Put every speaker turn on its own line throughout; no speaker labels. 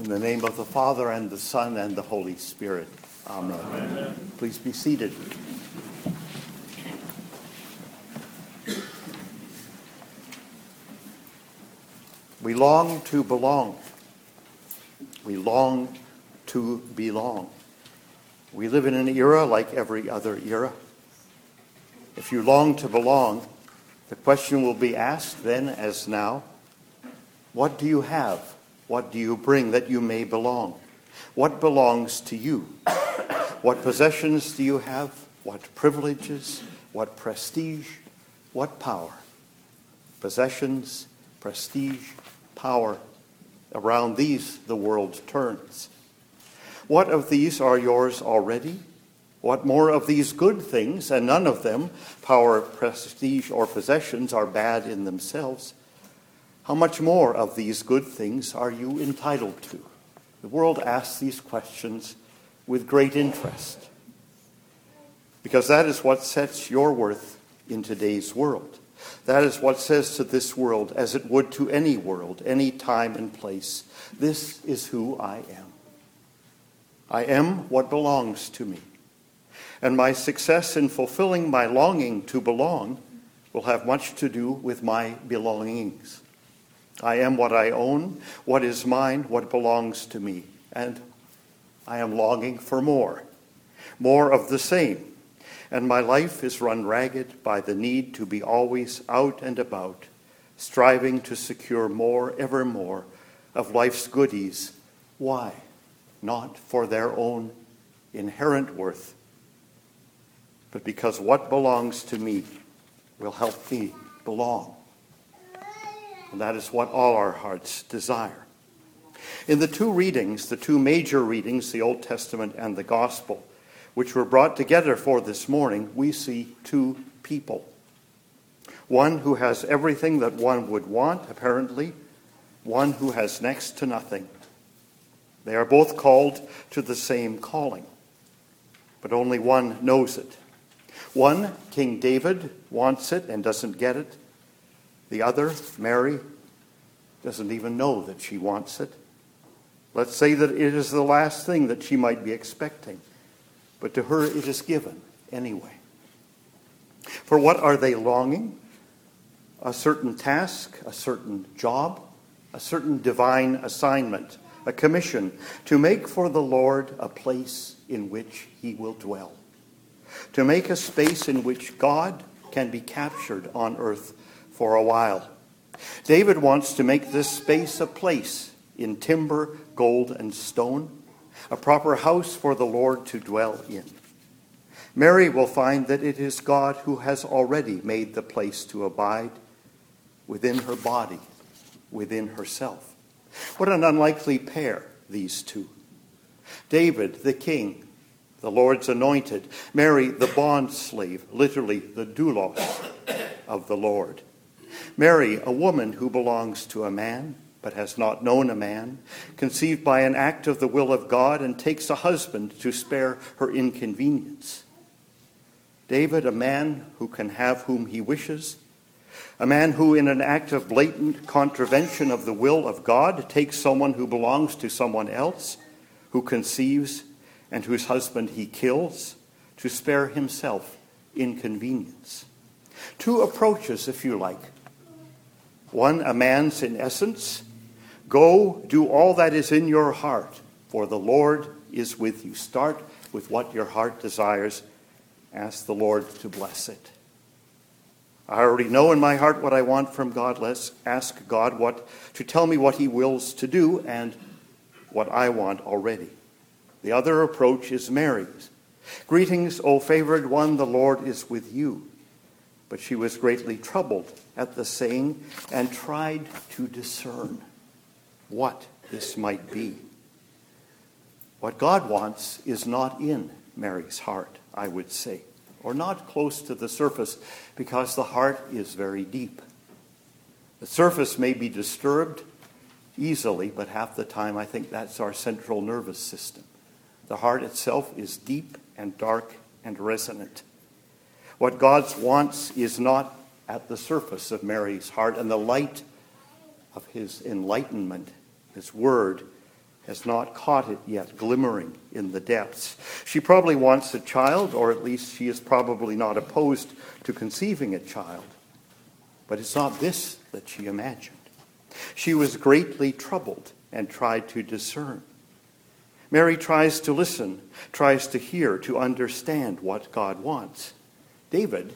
In the name of the Father, and the Son, and the Holy Spirit. Amen. Amen. Please be seated. We long to belong. We long to belong. We live in an era like every other era. If you long to belong, the question will be asked then as now what do you have? What do you bring that you may belong? What belongs to you? What possessions do you have? What privileges? What prestige? What power? Possessions, prestige, power. Around these the world turns. What of these are yours already? What more of these good things, and none of them, power, prestige, or possessions, are bad in themselves? How much more of these good things are you entitled to? The world asks these questions with great interest because that is what sets your worth in today's world. That is what says to this world, as it would to any world, any time and place, this is who I am. I am what belongs to me. And my success in fulfilling my longing to belong will have much to do with my belongings. I am what I own, what is mine, what belongs to me. And I am longing for more, more of the same. And my life is run ragged by the need to be always out and about, striving to secure more, ever more, of life's goodies. Why? Not for their own inherent worth, but because what belongs to me will help me belong. And that is what all our hearts desire. In the two readings, the two major readings, the Old Testament and the Gospel, which were brought together for this morning, we see two people. One who has everything that one would want, apparently, one who has next to nothing. They are both called to the same calling, but only one knows it. One, King David, wants it and doesn't get it. The other, Mary, doesn't even know that she wants it. Let's say that it is the last thing that she might be expecting, but to her it is given anyway. For what are they longing? A certain task, a certain job, a certain divine assignment, a commission to make for the Lord a place in which he will dwell, to make a space in which God can be captured on earth for a while. David wants to make this space a place in timber, gold, and stone, a proper house for the Lord to dwell in. Mary will find that it is God who has already made the place to abide within her body, within herself. What an unlikely pair, these two. David, the king, the Lord's anointed, Mary, the bond slave, literally the doulos of the Lord. Mary, a woman who belongs to a man but has not known a man, conceived by an act of the will of God and takes a husband to spare her inconvenience. David, a man who can have whom he wishes, a man who, in an act of blatant contravention of the will of God, takes someone who belongs to someone else, who conceives, and whose husband he kills, to spare himself inconvenience. Two approaches, if you like, one, a man's in essence. Go, do all that is in your heart, for the Lord is with you. Start with what your heart desires. Ask the Lord to bless it. I already know in my heart what I want from God. Let's ask God what to tell me what he wills to do and what I want already. The other approach is Mary's. Greetings, O favored one, the Lord is with you. But she was greatly troubled at the saying and tried to discern what this might be. What God wants is not in Mary's heart, I would say, or not close to the surface, because the heart is very deep. The surface may be disturbed easily, but half the time I think that's our central nervous system. The heart itself is deep and dark and resonant. What God wants is not at the surface of Mary's heart, and the light of his enlightenment, his word, has not caught it yet, glimmering in the depths. She probably wants a child, or at least she is probably not opposed to conceiving a child. But it's not this that she imagined. She was greatly troubled and tried to discern. Mary tries to listen, tries to hear, to understand what God wants. David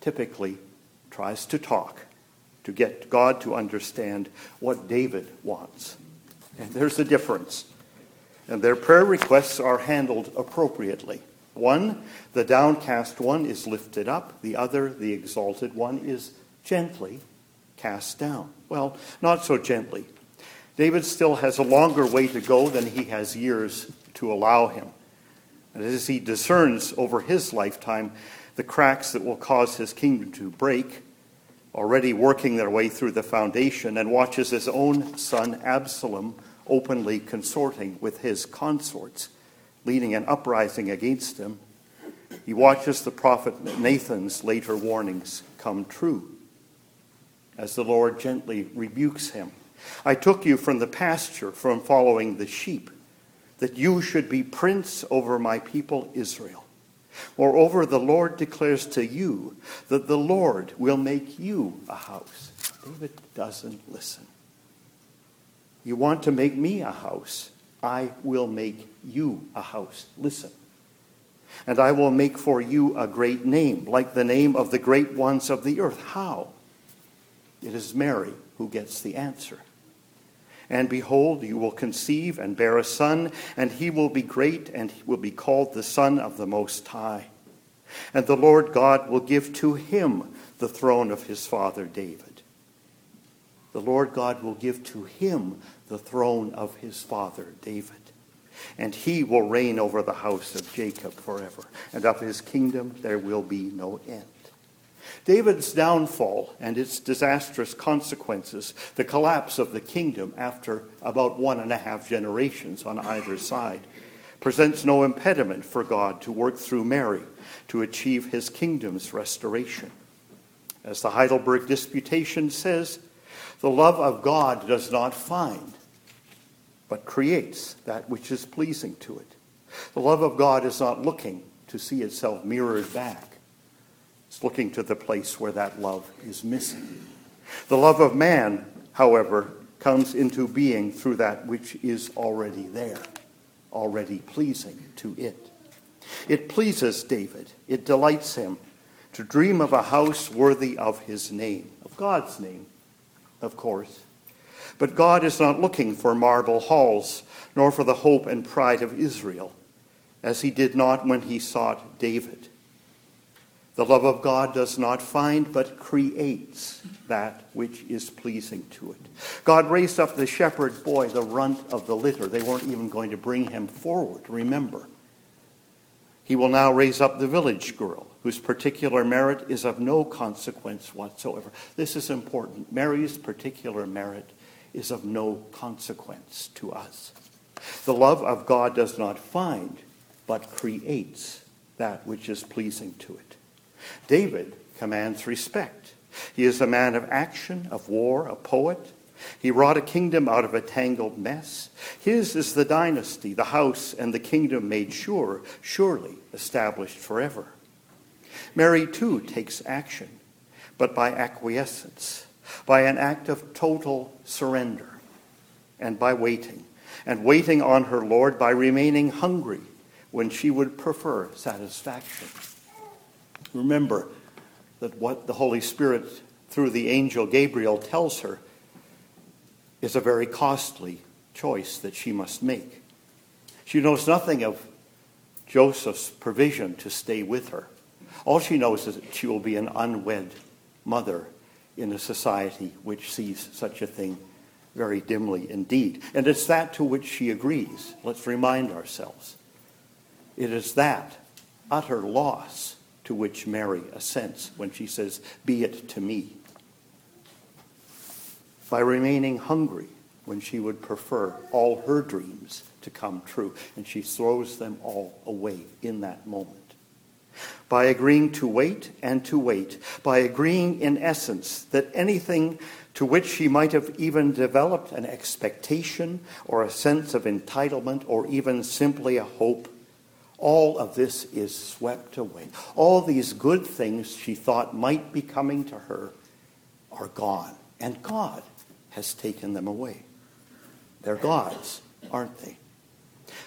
typically tries to talk, to get God to understand what David wants. And there's a difference. And their prayer requests are handled appropriately. One, the downcast one, is lifted up. The other, the exalted one, is gently cast down. Well, not so gently. David still has a longer way to go than he has years to allow him. And as he discerns over his lifetime the cracks that will cause his kingdom to break, already working their way through the foundation, and watches his own son Absalom openly consorting with his consorts, leading an uprising against him, he watches the prophet Nathan's later warnings come true as the Lord gently rebukes him. I took you from the pasture, from following the sheep, that you should be prince over my people Israel. Moreover, the Lord declares to you that the Lord will make you a house. David doesn't listen. You want to make me a house? I will make you a house. Listen. And I will make for you a great name, like the name of the great ones of the earth. How? It is Mary who gets the answer. And behold, you will conceive and bear a son, and he will be great, and he will be called the Son of the Most High. And the Lord God will give to him the throne of his father David. The Lord God will give to him the throne of his father David. And he will reign over the house of Jacob forever, and of his kingdom there will be no end. David's downfall and its disastrous consequences, the collapse of the kingdom after about one and a half generations on either side, presents no impediment for God to work through Mary to achieve his kingdom's restoration. As the Heidelberg Disputation says, the love of God does not find, but creates that which is pleasing to it. The love of God is not looking to see itself mirrored back. It's looking to the place where that love is missing. The love of man, however, comes into being through that which is already there, already pleasing to it. It pleases David, it delights him to dream of a house worthy of his name, of God's name, of course. But God is not looking for marble halls, nor for the hope and pride of Israel, as he did not when he sought David. The love of God does not find, but creates that which is pleasing to it. God raised up the shepherd boy, the runt of the litter. They weren't even going to bring him forward, remember. He will now raise up the village girl, whose particular merit is of no consequence whatsoever. This is important. Mary's particular merit is of no consequence to us. The love of God does not find, but creates that which is pleasing to it. David commands respect. He is a man of action, of war, a poet. He wrought a kingdom out of a tangled mess. His is the dynasty, the house, and the kingdom made sure, surely established forever. Mary, too, takes action, but by acquiescence, by an act of total surrender, and by waiting, and waiting on her Lord by remaining hungry when she would prefer satisfaction. Remember that what the Holy Spirit, through the angel Gabriel, tells her is a very costly choice that she must make. She knows nothing of Joseph's provision to stay with her. All she knows is that she will be an unwed mother in a society which sees such a thing very dimly indeed. And it's that to which she agrees. Let's remind ourselves. It is that utter loss to which Mary assents when she says, Be it to me. By remaining hungry when she would prefer all her dreams to come true, and she throws them all away in that moment. By agreeing to wait and to wait, by agreeing in essence that anything to which she might have even developed an expectation or a sense of entitlement or even simply a hope, all of this is swept away. All these good things she thought might be coming to her are gone, and God has taken them away. They're God's, aren't they?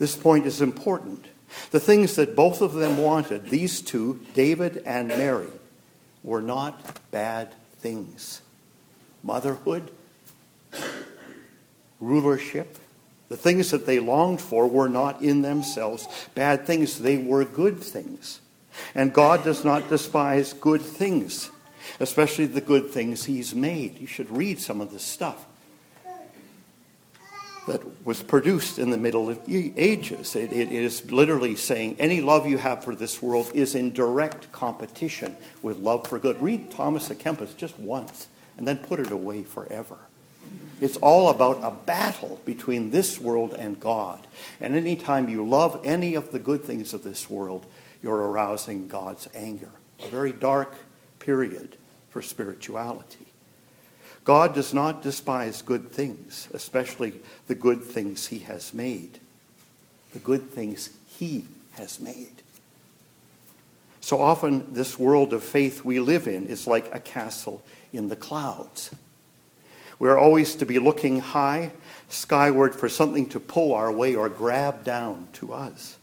This point is important. The things that both of them wanted, these two, David and Mary, were not bad things motherhood, rulership. The things that they longed for were not in themselves bad things, they were good things. And God does not despise good things, especially the good things He's made. You should read some of this stuff that was produced in the Middle Ages. It, it is literally saying any love you have for this world is in direct competition with love for good. Read Thomas à Kempis just once and then put it away forever. It's all about a battle between this world and God. And anytime you love any of the good things of this world, you're arousing God's anger. A very dark period for spirituality. God does not despise good things, especially the good things he has made. The good things he has made. So often, this world of faith we live in is like a castle in the clouds. We're always to be looking high, skyward, for something to pull our way or grab down to us.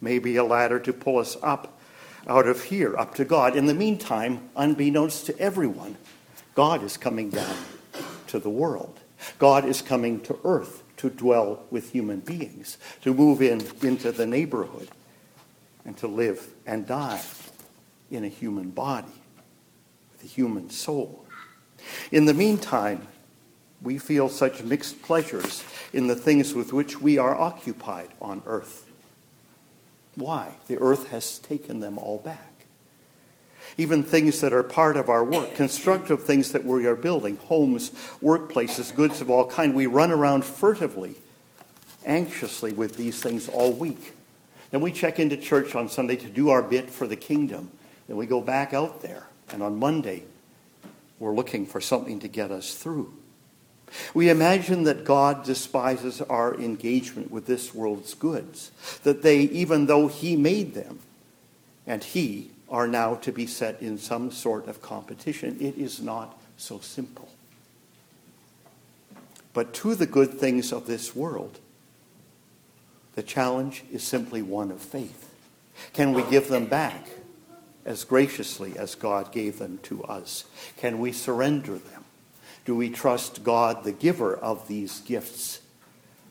Maybe a ladder to pull us up out of here, up to God. In the meantime, unbeknownst to everyone, God is coming down to the world. God is coming to earth to dwell with human beings, to move in into the neighborhood, and to live and die in a human body, with a human soul. In the meantime, we feel such mixed pleasures in the things with which we are occupied on earth. Why? The earth has taken them all back. Even things that are part of our work, constructive things that we are building, homes, workplaces, goods of all kind. We run around furtively, anxiously with these things all week. Then we check into church on Sunday to do our bit for the kingdom. Then we go back out there, and on Monday, we're looking for something to get us through. We imagine that God despises our engagement with this world's goods, that they, even though He made them, and He are now to be set in some sort of competition. It is not so simple. But to the good things of this world, the challenge is simply one of faith. Can we give them back as graciously as God gave them to us? Can we surrender them? Do we trust God, the giver of these gifts,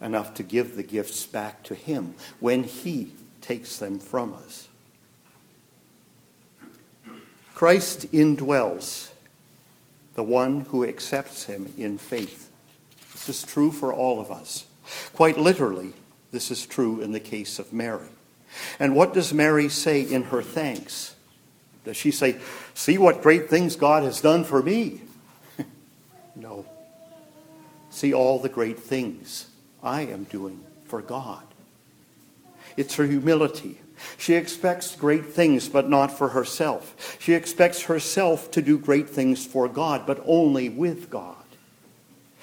enough to give the gifts back to Him when He takes them from us? Christ indwells the one who accepts him in faith. This is true for all of us. Quite literally, this is true in the case of Mary. And what does Mary say in her thanks? Does she say, See what great things God has done for me? No. See all the great things I am doing for God. It's her humility she expects great things, but not for herself. She expects herself to do great things for God, but only with God.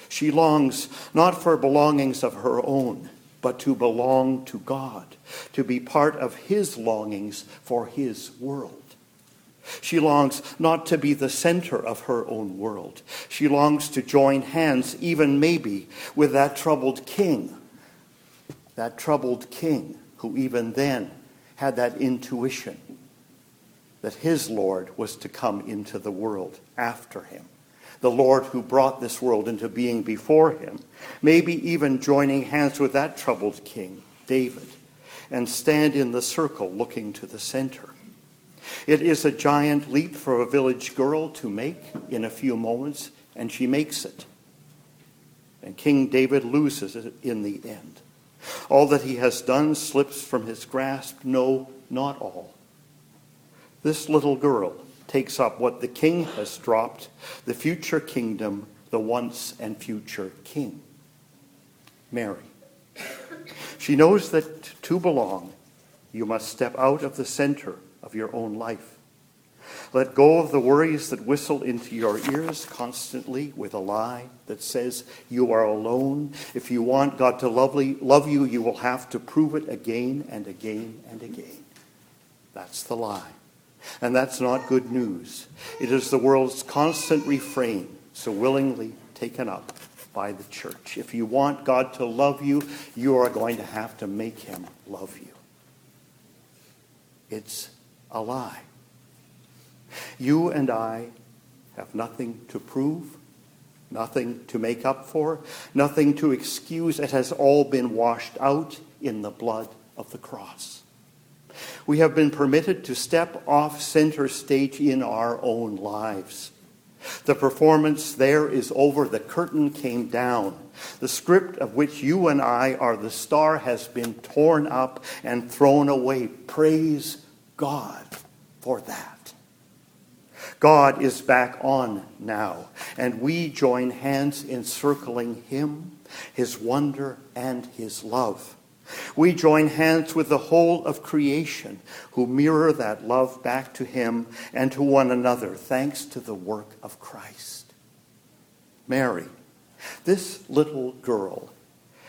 She longs not for belongings of her own, but to belong to God, to be part of His longings for His world. She longs not to be the center of her own world. She longs to join hands, even maybe, with that troubled king. That troubled king who, even then, had that intuition that his Lord was to come into the world after him. The Lord who brought this world into being before him, maybe even joining hands with that troubled king, David, and stand in the circle looking to the center. It is a giant leap for a village girl to make in a few moments, and she makes it. And King David loses it in the end. All that he has done slips from his grasp. No, not all. This little girl takes up what the king has dropped the future kingdom, the once and future king. Mary. She knows that to belong, you must step out of the center of your own life. Let go of the worries that whistle into your ears constantly with a lie that says you are alone. If you want God to lovely, love you, you will have to prove it again and again and again. That's the lie. And that's not good news. It is the world's constant refrain, so willingly taken up by the church. If you want God to love you, you are going to have to make him love you. It's a lie. You and I have nothing to prove, nothing to make up for, nothing to excuse. It has all been washed out in the blood of the cross. We have been permitted to step off center stage in our own lives. The performance there is over. The curtain came down. The script of which you and I are the star has been torn up and thrown away. Praise God for that. God is back on now, and we join hands in circling Him, His wonder, and His love. We join hands with the whole of creation who mirror that love back to Him and to one another, thanks to the work of Christ. Mary, this little girl,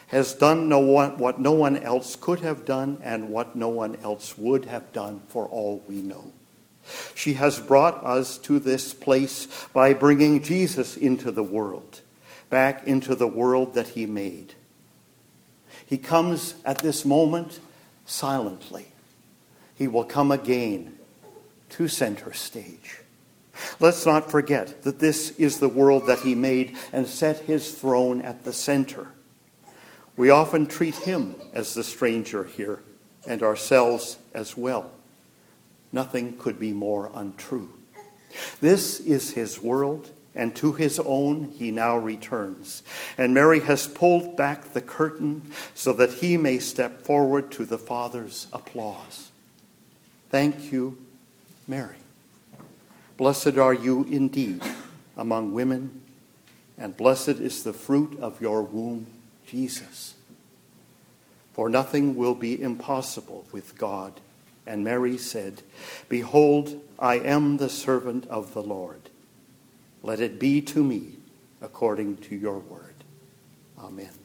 has done no one, what no one else could have done and what no one else would have done for all we know. She has brought us to this place by bringing Jesus into the world, back into the world that he made. He comes at this moment silently. He will come again to center stage. Let's not forget that this is the world that he made and set his throne at the center. We often treat him as the stranger here and ourselves as well. Nothing could be more untrue. This is his world, and to his own he now returns. And Mary has pulled back the curtain so that he may step forward to the Father's applause. Thank you, Mary. Blessed are you indeed among women, and blessed is the fruit of your womb, Jesus. For nothing will be impossible with God. And Mary said, Behold, I am the servant of the Lord. Let it be to me according to your word. Amen.